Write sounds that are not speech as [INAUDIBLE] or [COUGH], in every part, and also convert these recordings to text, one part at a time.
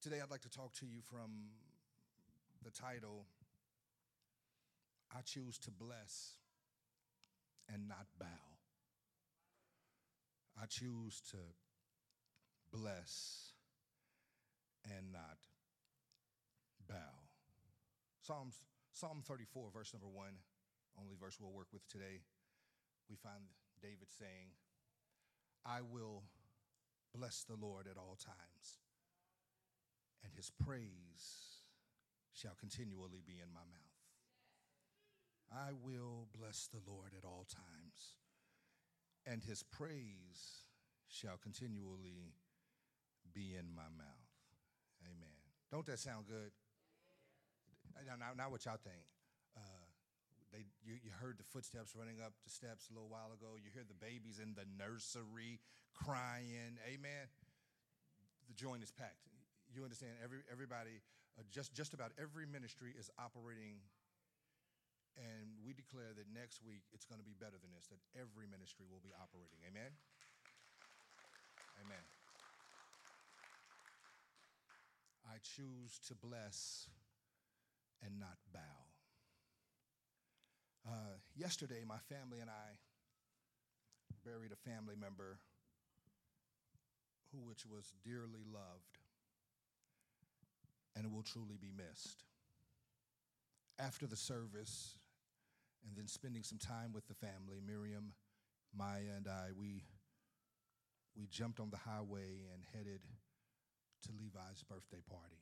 Today, I'd like to talk to you from the title I Choose to Bless and Not Bow. I choose to bless and not bow. Psalms, Psalm 34, verse number one, only verse we'll work with today. We find David saying, I will bless the Lord at all times, and his praise shall continually be in my mouth. I will bless the Lord at all times, and his praise shall continually be in my mouth. Amen. Don't that sound good? Now, now, now what y'all think? Uh, they, you, you heard the footsteps running up the steps a little while ago. You hear the babies in the nursery crying. Amen. The joint is packed. You understand? Every, everybody, uh, just, just about every ministry is operating and we declare that next week it's going to be better than this, that every ministry will be operating. Amen? Amen. I choose to bless and not bow. Uh, yesterday, my family and I buried a family member who which was dearly loved and it will truly be missed. After the service, and then spending some time with the family, Miriam, Maya, and I, we, we jumped on the highway and headed to Levi's birthday party.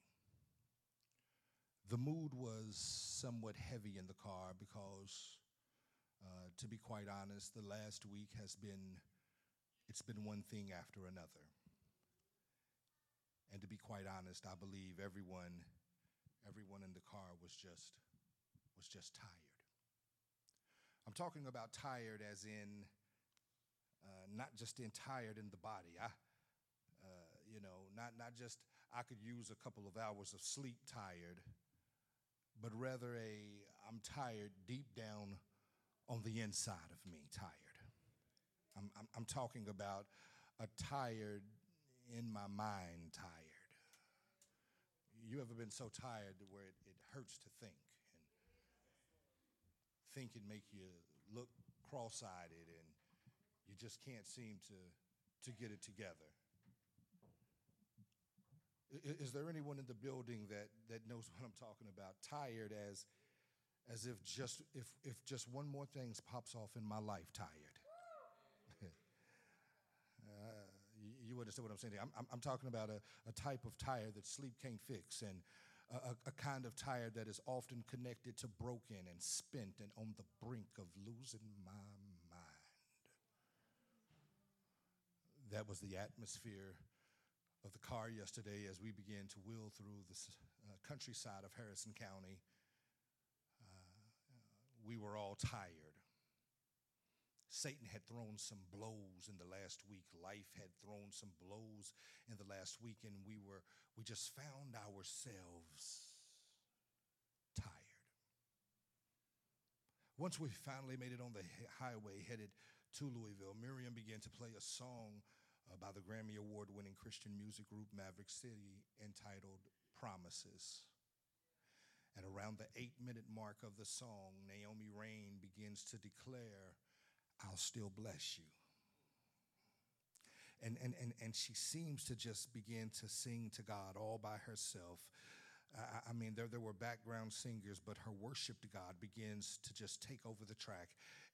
The mood was somewhat heavy in the car because, uh, to be quite honest, the last week has been, it's been one thing after another. And to be quite honest, I believe everyone, everyone in the car was just, was just tired. I'm talking about tired as in uh, not just in tired in the body. I, uh, you know, not, not just I could use a couple of hours of sleep tired, but rather a I'm tired deep down on the inside of me, tired. I'm, I'm, I'm talking about a tired in my mind, tired. You ever been so tired where it, it hurts to think? And think thinking make you look cross-eyed and you just can't seem to, to get it together. Is there anyone in the building that, that knows [LAUGHS] what I'm talking about? Tired as, as if just if, if just one more thing pops off in my life, tired. uh, you, understand what I'm saying? I'm, I'm, I'm talking about a, a type of tired that sleep can't fix and a, a, kind of tired that is often connected to broken and spent and on the brink of losing my mind. That was the atmosphere of the car yesterday as we began to wheel through the uh, countryside of Harrison County. Uh, we were all tired. Satan had thrown some blows in the last week. Life had thrown some blows in the last week, and we were we just found ourselves tired. Once we finally made it on the highway headed to Louisville, Miriam began to play a song uh, by the Grammy Award winning Christian music group Maverick City entitled Promises. And around the eight minute mark of the song, Naomi Raine begins to declare I'll still bless you. And, and, and, and she seems to just begin to sing to God all by herself. I, I mean, there, there were background singers, but her worship to God begins to just take over the track.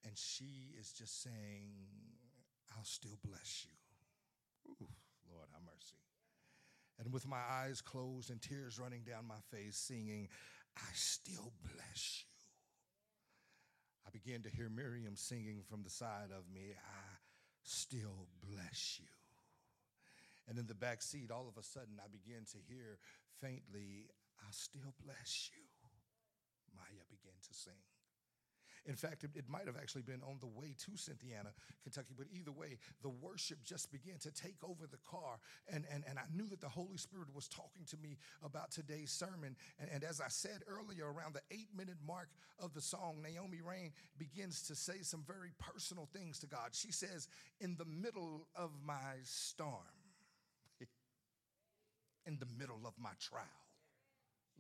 And she is just saying, I'll still bless you. Ooh, Lord, have mercy. And with my eyes closed and tears running down my face, singing, I still bless you. I began to hear Miriam singing from the side of me, I still bless you. And in the back seat, all of a sudden, I began to hear faintly, I still bless you. Maya began to sing. In fact, it, it, might have actually been on the way to Cynthiana, Kentucky, but either way, the worship just began to take over the car. And, and, and I knew that the Holy Spirit was talking to me about today's sermon. And, and as I said earlier, around the eight minute mark of the song, Naomi Raine begins to say some very personal things to God. She says, In the middle of my storm, [LAUGHS] in the middle of my trial.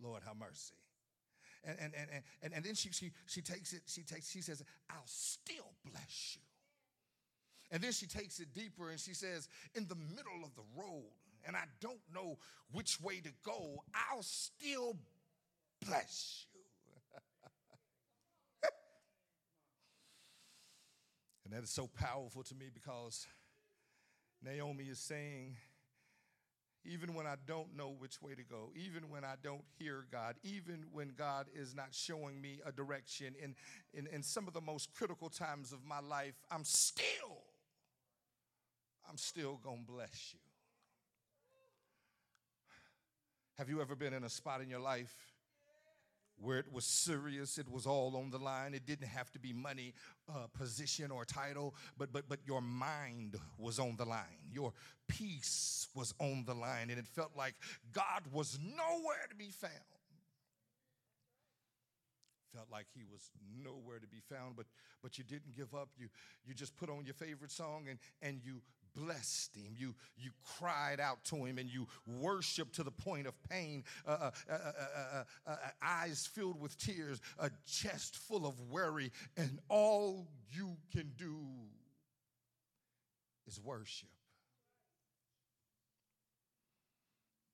Lord, have mercy. And, and, and, and, and then she, she, she takes it, she takes, she says, I'll still bless you. And then she takes it deeper and she says, in the middle of the road, and I don't know which way to go, I'll still bless you. [LAUGHS] and that is so powerful to me because Naomi is saying, even when I don't know which way to go, even when I don't hear God, even when God is not showing me a direction, in, in, in some of the most critical times of my life, I'm still, I'm still gonna bless you. Have you ever been in a spot in your life where it was serious, it was all on the line. It didn't have to be money, uh, position, or title, but but but your mind was on the line. Your peace was on the line, and it felt like God was nowhere to be found. Felt like he was nowhere to be found, but but you didn't give up. You you just put on your favorite song and and you blessed him. You, you cried out to him and you worshiped to the point of pain, uh, uh, uh, eyes filled with tears, a chest full of worry, and all you can do is worship.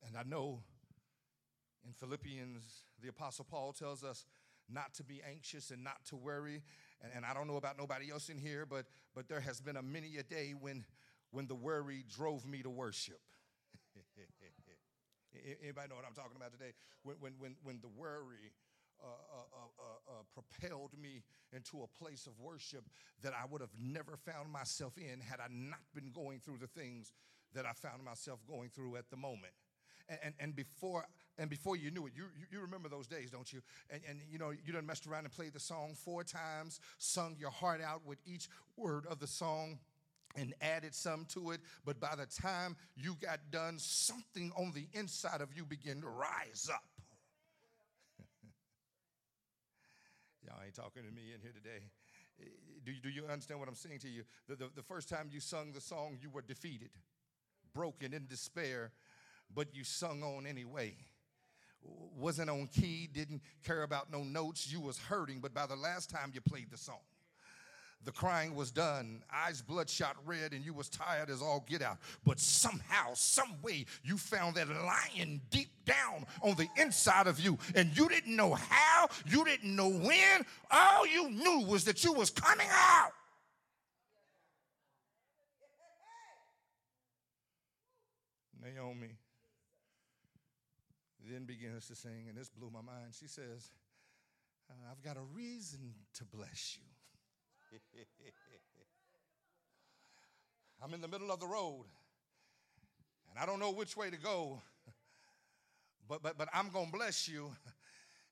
And I know in Philippians, the Apostle Paul tells us not to be anxious and not to worry. And, and I don't know about nobody else in here, but, but there has been a many a day when when the worry drove me to worship. [LAUGHS] Anybody know what I'm talking about today? When, when, when, when the worry uh uh, uh, uh, uh, propelled me into a place of worship that I would have never found myself in had I not been going through the things that I found myself going through at the moment. And, and, and before and before you knew it, you, you, you, remember those days, don't you? And, and you know, you done messed around and played the song four times, sung your heart out with each word of the song and added some to it, but by the time you got done, something on the inside of you began to rise up. [LAUGHS] Y'all ain't talking to me in here today. Do you, do you understand what I'm saying to you? The, the, the first time you sung the song, you were defeated, broken in despair, but you sung on anyway wasn't on key, didn't care about no notes. You was hurting, but by the last time you played the song, the crying was done, eyes bloodshot red, and you was tired as all get out. But somehow, some way, you found that lion deep down on the inside of you, and you didn't know how, you didn't know when. All you knew was that you was coming out. Naomi then begins to sing, and this blew my mind. She says, uh, I've got a reason to bless you. [LAUGHS] I'm in the middle of the road and I don't know which way to go, but, but, but I'm going to bless you.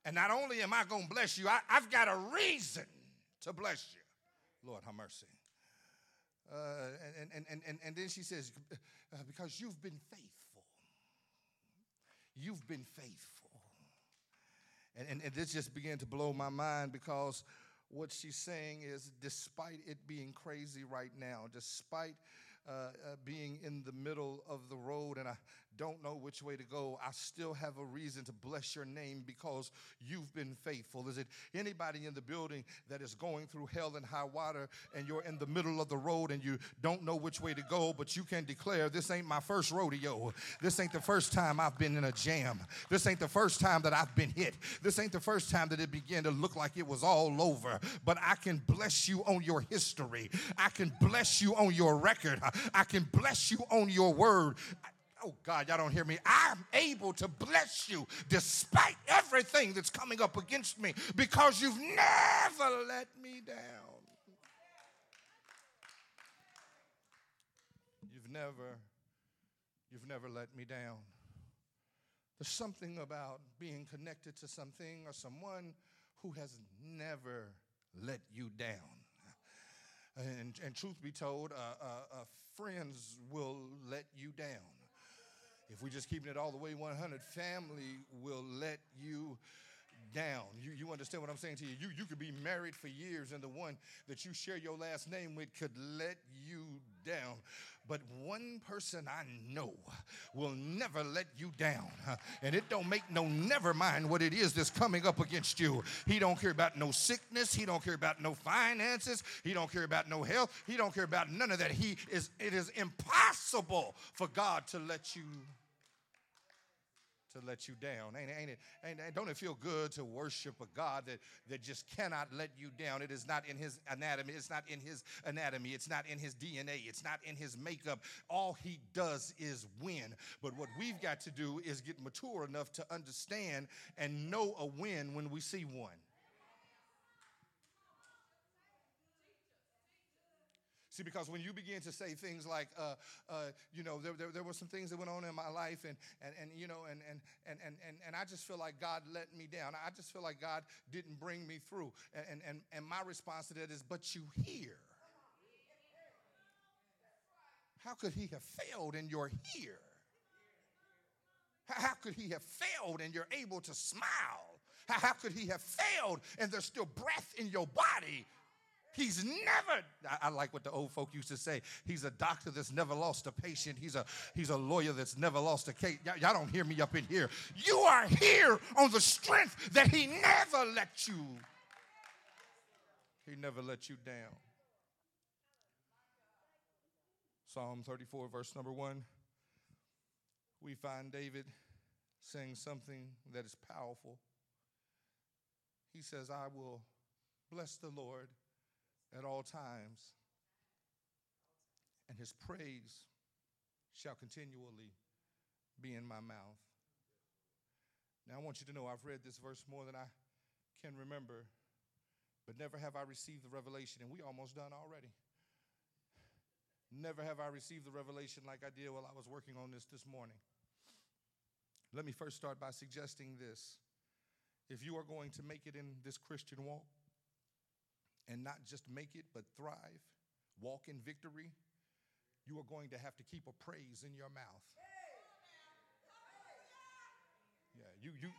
And not only am I going to bless you, I, have got a reason to bless you. Lord, have mercy. Uh, and, and, and, and, then she says, uh, because you've been faithful. You've been faithful. And, and, and this just began to blow my mind because what she's saying is despite it being crazy right now, despite uh, uh, being in the middle of the road and I don't know which way to go, I still have a reason to bless your name because you've been faithful. Is it anybody in the building that is going through hell and high water and you're in the middle of the road and you don't know which way to go, but you can declare, This ain't my first rodeo. This ain't the first time I've been in a jam. This ain't the first time that I've been hit. This ain't the first time that it began to look like it was all over. But I can bless you on your history, I can bless you on your record, I can bless you on your word. Oh God, y'all don't hear me. I'm able to bless you despite everything that's coming up against me because you've never let me down. You've never, you've never let me down. There's something about being connected to something or someone who has never let you down. And, and truth be told, uh, uh, uh, friends will let you down. If we're just keeping it all the way 100, family will let you down. You, you understand what I'm saying to you? you? You could be married for years, and the one that you share your last name with could let you down. But one person I know will never let you down. And it don't make no never mind what it is that's coming up against you. He don't care about no sickness. He don't care about no finances. He don't care about no health. He don't care about none of that. He is it is impossible for God to let you to let you down. Ain't, ain't it? Ain't, don't it feel good to worship a God that, that just cannot let you down? It is not in his anatomy. It's not in his anatomy. It's not in his DNA. It's not in his makeup. All he does is win. But what we've got to do is get mature enough to understand and know a win when we see one. See, because when you begin to say things like, uh, uh, you know, there, there, there, were some things that went on in my life, and, and, and you know, and, and, and, and, and, and I just feel like God let me down. I just feel like God didn't bring me through. And, and, and my response to that is, but you hear. How could he have failed in your here? How could he have failed and you're able to smile? How could he have failed and there's still breath in your body He's never, I, I, like what the old folk used to say. He's a doctor that's never lost a patient. He's a he's a lawyer that's never lost a case. Y- y'all don't hear me up in here. You are here on the strength that he never let you. He never let you down. Psalm 34, verse number one. We find David saying something that is powerful. He says, I will bless the Lord at all times, and his praise shall continually be in my mouth. Now, I want you to know I've read this verse more than I can remember, but never have I received the revelation, and we almost done already. Never have I received the revelation like I did while I was working on this this morning. Let me first start by suggesting this. If you are going to make it in this Christian walk, and not just make it, but thrive, walk in victory, you are going to have to keep a praise in your mouth. Yeah, you you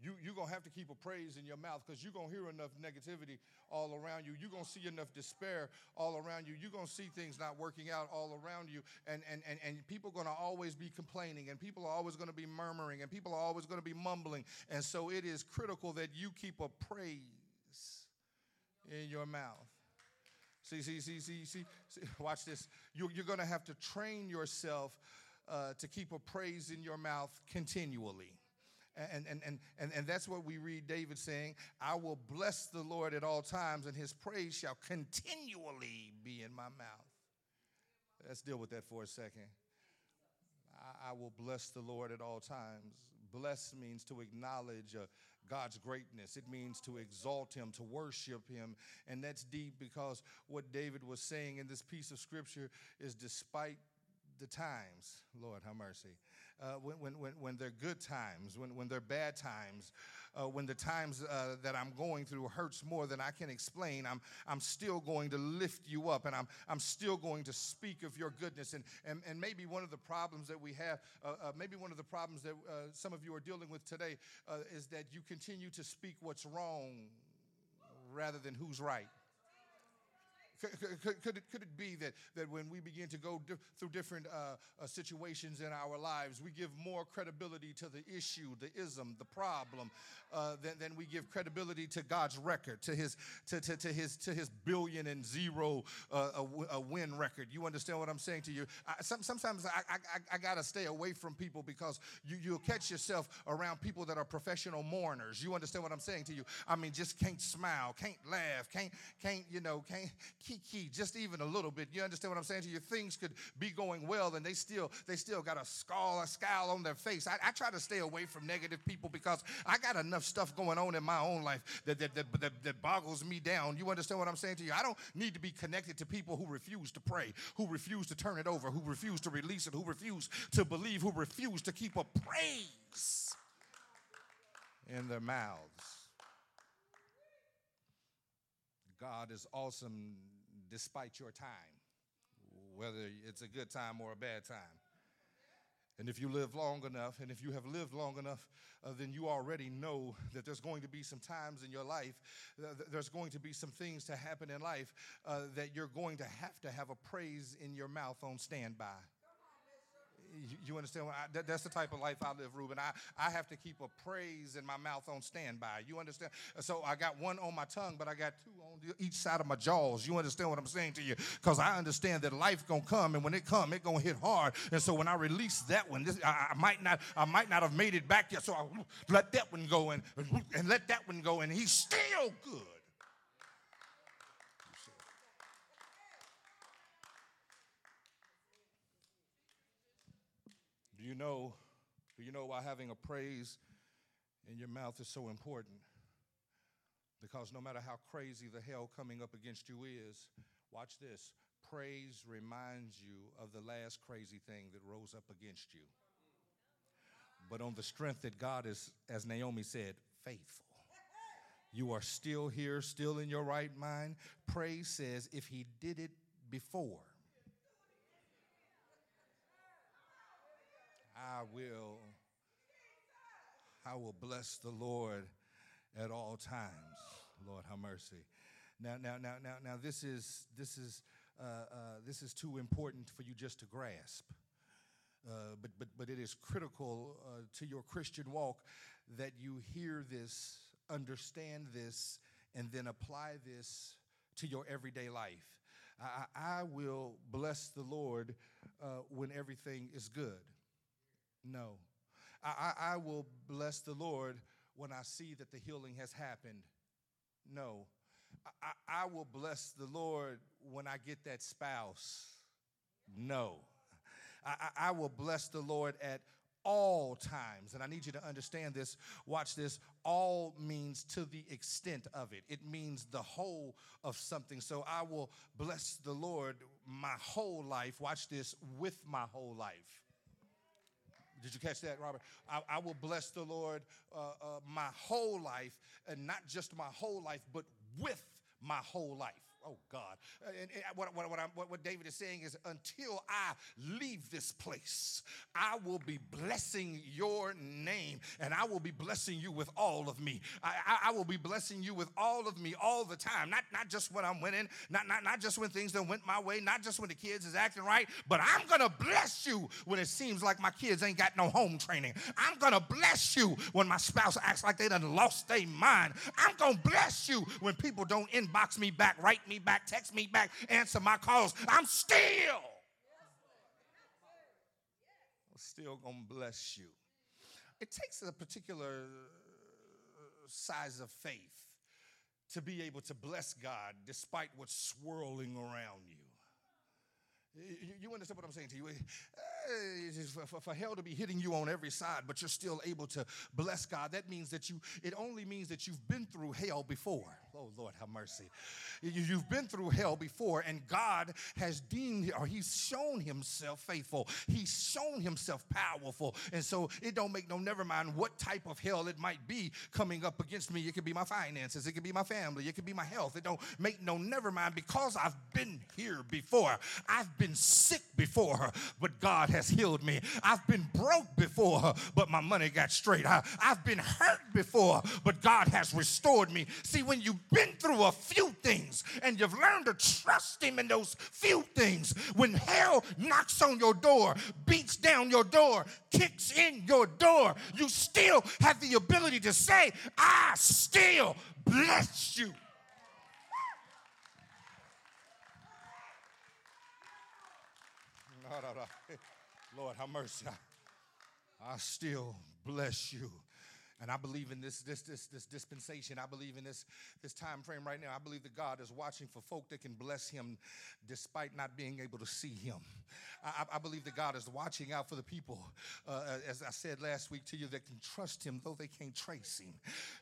you you're gonna have to keep a praise in your mouth because you're gonna hear enough negativity all around you. You're gonna see enough despair all around you. You're gonna see things not working out all around you, and and and, and people are gonna always be complaining, and people are always gonna be murmuring, and people are always gonna be mumbling. And so it is critical that you keep a praise in your mouth. See, see, see, see, see, see watch this. You, you're going to have to train yourself uh, to keep a praise in your mouth continually. And, and, and, and, and that's what we read David saying, I will bless the Lord at all times, and his praise shall continually be in my mouth. Let's deal with that for a second. I, I will bless the Lord at all times. Bless means to acknowledge uh, God's greatness. It means to exalt Him, to worship Him. And that's deep because what David was saying in this piece of scripture is despite the times, Lord, have mercy, uh, when, when, when, they're good times, when, when they're bad times, uh, when the times uh, that I'm going through hurts more than I can explain, I'm, I'm still going to lift you up and I'm, I'm still going to speak of your goodness. And, and, and maybe one of the problems that we have, uh, uh maybe one of the problems that uh, some of you are dealing with today is that you continue to speak what's wrong rather than who's right. Could, could, it, could it be that, that when we begin to go di- through different uh, uh, situations in our lives, we give more credibility to the issue, the ism, the problem, uh, than, than we give credibility to God's record, to his, to, to, to his, to his billion and zero uh, a, a win record? You understand what I'm saying to you? I, some, sometimes I, I, I got to stay away from people because you, you'll catch yourself around people that are professional mourners. You understand what I'm saying to you? I mean, just can't smile, can't laugh, can't, can't you know, can't just even a little bit. You understand what I'm saying to you? Things could be going well and they still they still got a scowl, a scowl on their face. I, I try to stay away from negative people because I got enough stuff going on in my own life that that, that, that, that boggles me down. You understand what I'm saying to you? I don't need to be connected to people who refuse to pray, who refuse to turn it over, who refuse to release it, who refuse to believe, who refuse to keep a praise in their mouths. God is awesome despite your time, whether it's a good time or a bad time. And if you live long enough, and if you have lived long enough, uh, then you already know that there's going to be some times in your life, uh, there's going to be some things to happen in life uh, that you're going to have to have a praise in your mouth on standby. You, you understand? I, that, that's the type of life I live, Ruben. I, I have to keep a praise in my mouth on standby. You understand? So I got one on my tongue, but I got two on each side of my jaws. You understand what I'm saying to you? Because I understand that life gonna come, and when it come, it gonna hit hard. And so when I release that one, this, I, I, might not, I might not have made it back yet. So I let that one go and, and let that one go, and he's still good. You know, do you know why having a praise in your mouth is so important? Because no matter how crazy the hell coming up against you is, watch this. Praise reminds you of the last crazy thing that rose up against you. But on the strength that God is, as Naomi said, faithful. You are still here, still in your right mind. Praise says, if he did it before, I will I will bless the Lord at all times. Lord, have mercy. Now, now, now, now, now, this is this is uh, uh, this is too important for you just to grasp. Uh, but but but it is critical uh, to your Christian walk that you hear this, understand this, and then apply this to your everyday life. I, I will bless the Lord uh, when everything is good. No. I, I, I will bless the Lord when I see that the healing has happened. No. I, I will bless the Lord when I get that spouse. No. I, I will bless the Lord at all times. And I need you to understand this. Watch this. All means to the extent of it, it means the whole of something. So I will bless the Lord my whole life. Watch this with my whole life. Did you catch that, Robert? I, I will bless the Lord uh, uh, my whole life, and not just my whole life, but with my whole life. Oh God. Uh, and, and what, what, what, what, what, David is saying is until I leave this place, I will be blessing your name and I will be blessing you with all of me. I, I, I, will be blessing you with all of me all the time. Not, not just when I'm winning, not, not, not just when things don't went my way, not just when the kids is acting right, but I'm gonna bless you when it seems like my kids ain't got no home training. I'm gonna bless you when my spouse acts like they done lost their mind. I'm gonna bless you when people don't inbox me back, me back, text me back, answer my calls. I'm still, still gonna bless you. It takes a particular uh, size of faith to be able to bless God despite what's swirling around you. You understand what I'm saying to you? Eh, for, for, hell to be hitting you on every side, but you're still able to bless God, that means that you, it only means that you've been through hell before. Oh, Lord, have mercy. You've been through hell before, and God has deemed or He's shown Himself faithful. He's shown Himself powerful. And so it don't make no never mind what type of hell it might be coming up against me. It could be my finances, it could be my family, it could be my health. It don't make no never mind because I've been here before. I've been sick before, but God has healed me. I've been broke before, but my money got straight. I, have been hurt before, but God has restored me. See, when you've been through a few things and you've learned to trust Him in those few things, when hell knocks on your door, beats down your door, kicks in your door, you still have the ability to say, I still bless you. [LAUGHS] Lord, have mercy. I still bless you. And I believe in this, this, this, this dispensation. I believe in this, this time frame right now. I believe that God is watching for folk that can bless him despite not being able to see him. I, I believe that God is watching out for the people, uh, as I said last week to you, that can trust him though they can't trace him.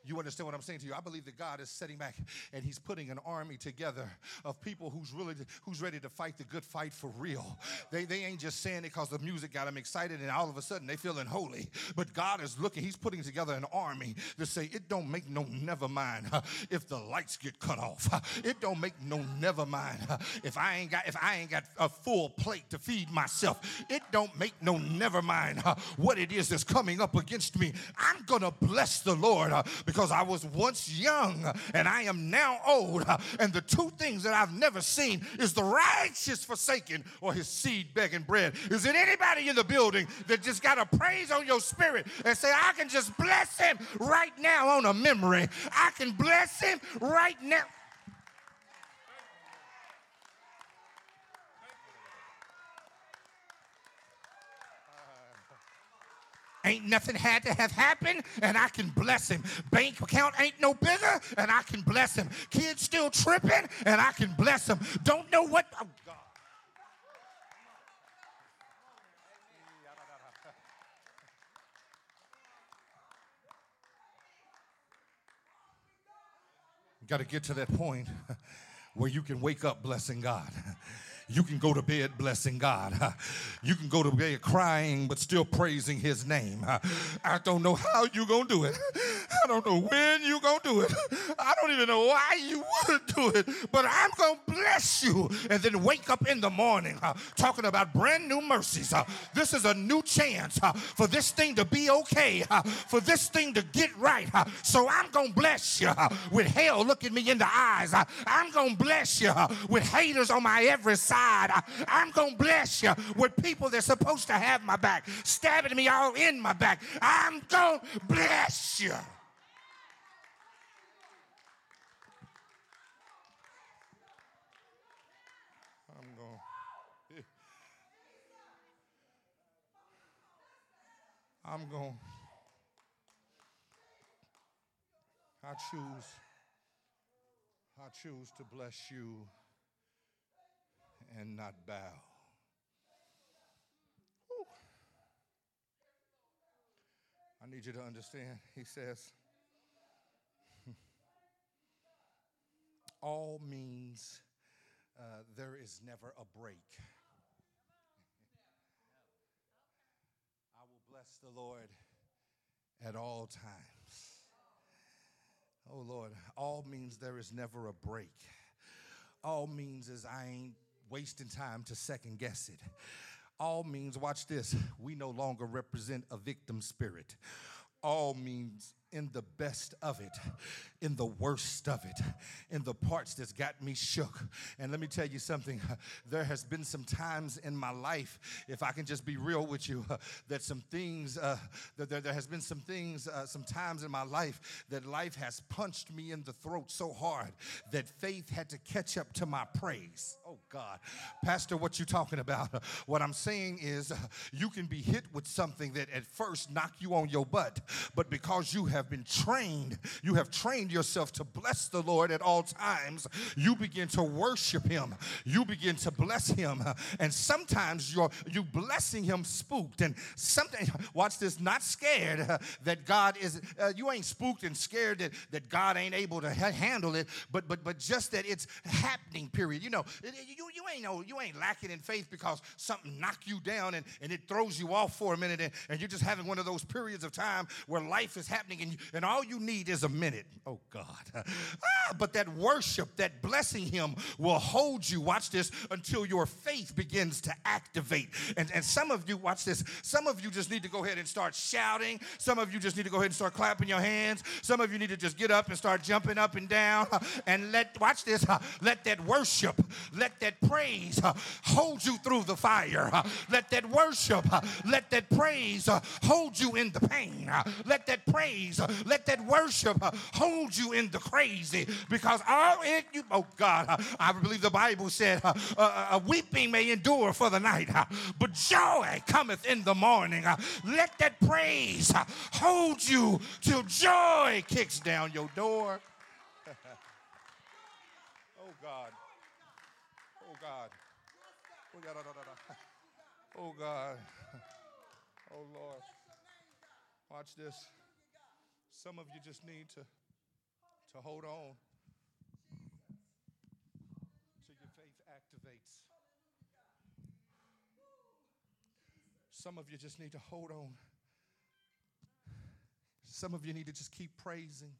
You understand what I'm saying to you? I believe that God is setting back and he's putting an army together of people who's really who's ready to fight the good fight for real. They, they ain't just saying it because the music got them excited and all of a sudden they feeling holy. But God is looking, he's putting together an army to say, it don't make no never mind if the lights get cut off. It don't make no never mind if I ain't got if I ain't got a full plate to feed myself. It don't make no never mind what it is that's coming up against me. I'm gonna bless the Lord because I was once young and I am now old. And the two things that I've never seen is the righteous forsaken or his seed begging bread. Is it anybody in the building that just got a praise on your spirit and say, I can just bless him right now on a memory? I can bless him right now. Ain't nothing had to have happened, and I can bless him. Bank account ain't no bigger, and I can bless him. Kids still tripping, and I can bless him. Don't know what. Oh God. Got to get to that point [LAUGHS] where you can wake up blessing God. [LAUGHS] You can go to bed blessing God. [LAUGHS] You can go to bed crying but still praising his name. I don't know how you're going to do it. I don't know when you're going to do it. I don't even know why you would do it, but I'm going to bless you and then wake up in the morning uh, talking about brand new mercies. Uh, this is a new chance uh, for this thing to be okay, for this thing to get right. so I'm going to bless you with hell looking me in the eyes. I'm going to bless you with haters on my every side side. I'm going to bless you with people that's supposed to have my back, stabbing me all in my back. I'm going to bless you. I'm going. I'm going. I choose. I choose to bless you and not bow. I need you to understand. He says, [LAUGHS] all means uh, there is never a break. I will bless the Lord at all times. Oh Lord, all means there is never a break. All means is I ain't wasting time to second guess it. All means, watch this, we no longer represent a victim spirit. All means in the best of it, in the worst of it, in the parts that's got me shook. And let me tell you something, [LAUGHS] there has been some times in my life, if I can just be real with you, [LAUGHS] that some things, uh, that there, there, has been some things, uh, some times in my life that life has punched me in the throat so hard that faith had to catch up to my praise. Oh God. Pastor, what you talking about? [LAUGHS] What I'm saying is you can be hit with something that at first knock you on your butt, but because you have have been trained, you have trained yourself to bless the Lord at all times, you begin to worship Him. You begin to bless Him. And sometimes you're you blessing Him spooked. And something, watch this, not scared that God is, uh, you ain't spooked and scared that, that God ain't able to ha- handle it, but but but just that it's happening, period. You know, you, you ain't know, you ain't lacking in faith because something knock you down and, and it throws you off for a minute and, and you're just having one of those periods of time where life is happening and and all you need is a minute. Oh, God. [LAUGHS] Ah, but that worship, that blessing Him will hold you, watch this, until your faith begins to activate. And, and some of you, watch this, some of you just need to go ahead and start shouting. Some of you just need to go ahead and start clapping your hands. Some of you need to just get up and start jumping up and down [LAUGHS] and let, watch this, [LAUGHS] let that worship, let that praise uh, hold you through the fire. Uh, let that worship, uh, let that praise hold you in the pain. Let that praise let that worship uh, hold you in the crazy because all it you, oh God, uh, I believe the Bible said, uh, uh, weeping may endure for the night, but joy cometh in the morning. let that praise hold you till joy kicks down your door. [LAUGHS] oh God. Oh God. Oh God. Oh God. Oh [LAUGHS] Lord. Watch this. Some of you just need to, to hold on till your faith activates. Some of you just need to hold on. Some of you need to just keep praising.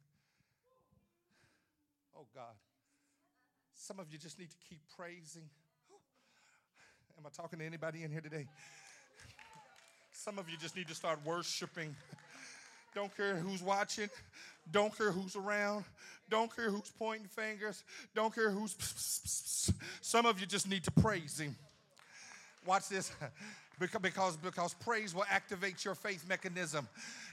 Oh God. Some of you just need to keep praising. Am I talking to anybody in here today? Some of you just need to start worshiping. Don't care who's watching. Don't care who's around. Don't care who's pointing fingers. Don't care who's. [LAUGHS] Some of you just need to praise Him. Watch this. Because, because, praise will activate your faith mechanism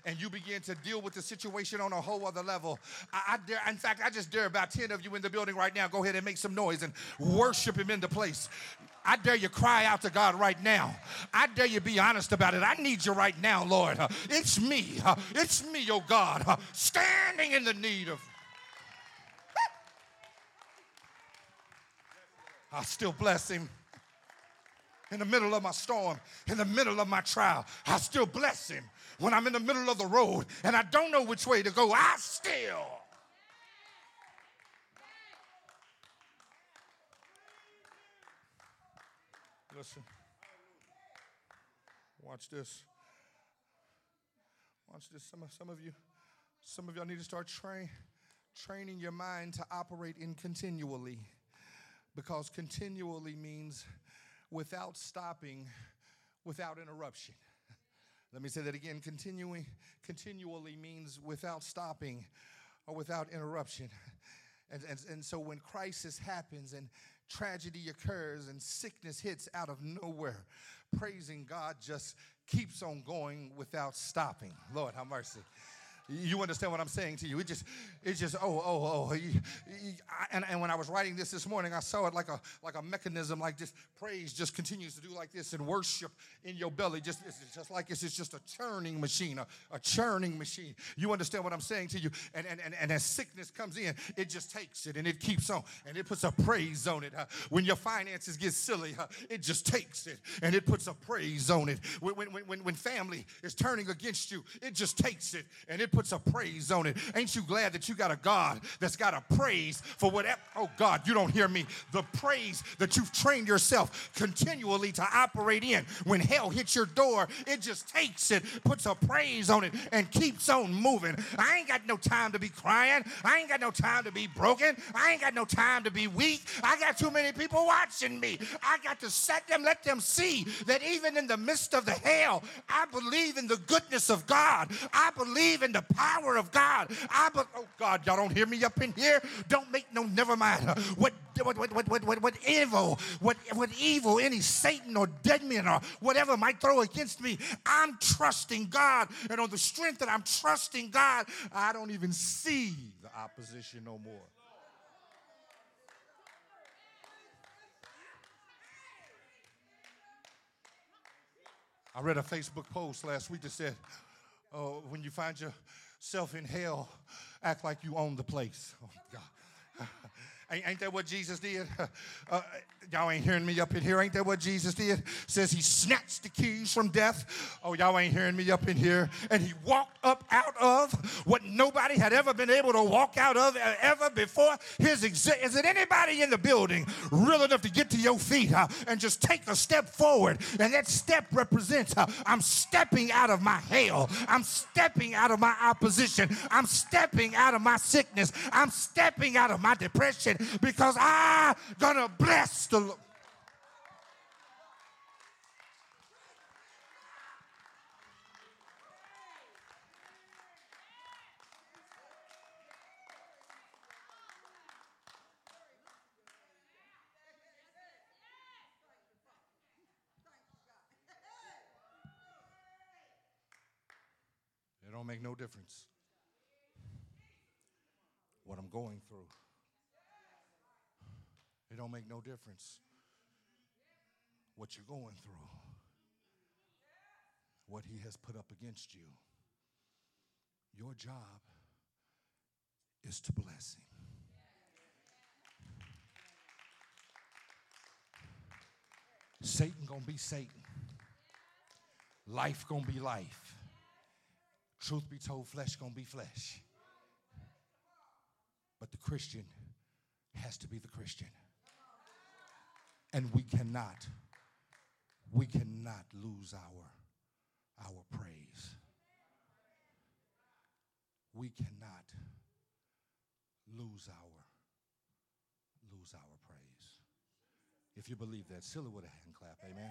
and you begin to deal with the situation on a whole other level. I, I, dare, in fact, I just dare about 10 of you in the building right now. Go ahead and make some noise and worship him into place. I dare you cry out to God right now. I dare you be honest about it. I need you right now, Lord. It's me. It's me, oh God, standing in the need of. I still bless him in the middle of my storm, in the middle of my trial. I still bless him. When I'm in the middle of the road and I don't know which way to go, I still. Listen. Watch this. Watch this. Some of, some of you, some of y'all need to start train, training your mind to operate in continually. Because continually means without stopping, without interruption. Let me say that again. Continuing, continually means without stopping or without interruption. And, and, and so when crisis happens and tragedy occurs and sickness hits out of nowhere, praising God just keeps on going without stopping. Lord, have mercy. You understand what I'm saying to you? It just, it just, oh, oh, oh. And, and when I was writing this this morning, I saw it like a like a mechanism, like just praise just continues to do like this, and worship in your belly, just it's just like it's just a churning machine, a, a churning machine. You understand what I'm saying to you? And, and and and as sickness comes in, it just takes it and it keeps on, and it puts a praise on it. Uh, when your finances get silly, uh, it just takes it and it puts a praise on it. When when when when family is turning against you, it just takes it and it puts a praise on it. Ain't you glad that you got a God that's got a praise for whatever? Oh, God, you don't hear me. The praise that you've trained yourself continually to operate in. When hell hits your door, it just takes it, puts a praise on it, and keeps on moving. I ain't got no time to be crying. I ain't got no time to be broken. I ain't got no time to be weak. I got too many people watching me. I got to set them, let them see that even in the midst of the hell, I believe in the goodness of God. I believe in the power of God. I but oh God, y'all don't hear me up in here. Don't make no never mind. What what what what what what, what evil, what what evil, any Satan or dead men or whatever might throw against me. I'm trusting God, and on the strength that I'm trusting God, I don't even see the opposition no more. I read a Facebook post last week that said, oh, when you find yourself in hell, act like you own the place. Oh, God. [LAUGHS] Ain't, ain't that what Jesus did? [LAUGHS] Uh, y'all ain't hearing me up in here. Ain't that what Jesus did? Says he snatched the keys from death. Oh, y'all ain't hearing me up in here. And he walked up out of what nobody had ever been able to walk out of ever before. His exi- is it anybody in the building real enough to get to your feet uh, and just take a step forward? And that step represents uh, I'm stepping out of my hell. I'm stepping out of my opposition. I'm stepping out of my sickness. I'm stepping out of my depression because I'm going to bless the Lord. It don't make no difference what I'm going through. It don't make no difference what you're going through, what he has put up against you. Your job is to bless him. Satan gonna be Satan. Life gonna be life. Truth be told, flesh gonna be flesh. But the Christian has to be the Christian. And we cannot, we cannot lose our, our praise. we cannot lose our lose our praise. If you believe that, silly it with a hand clap. Amen.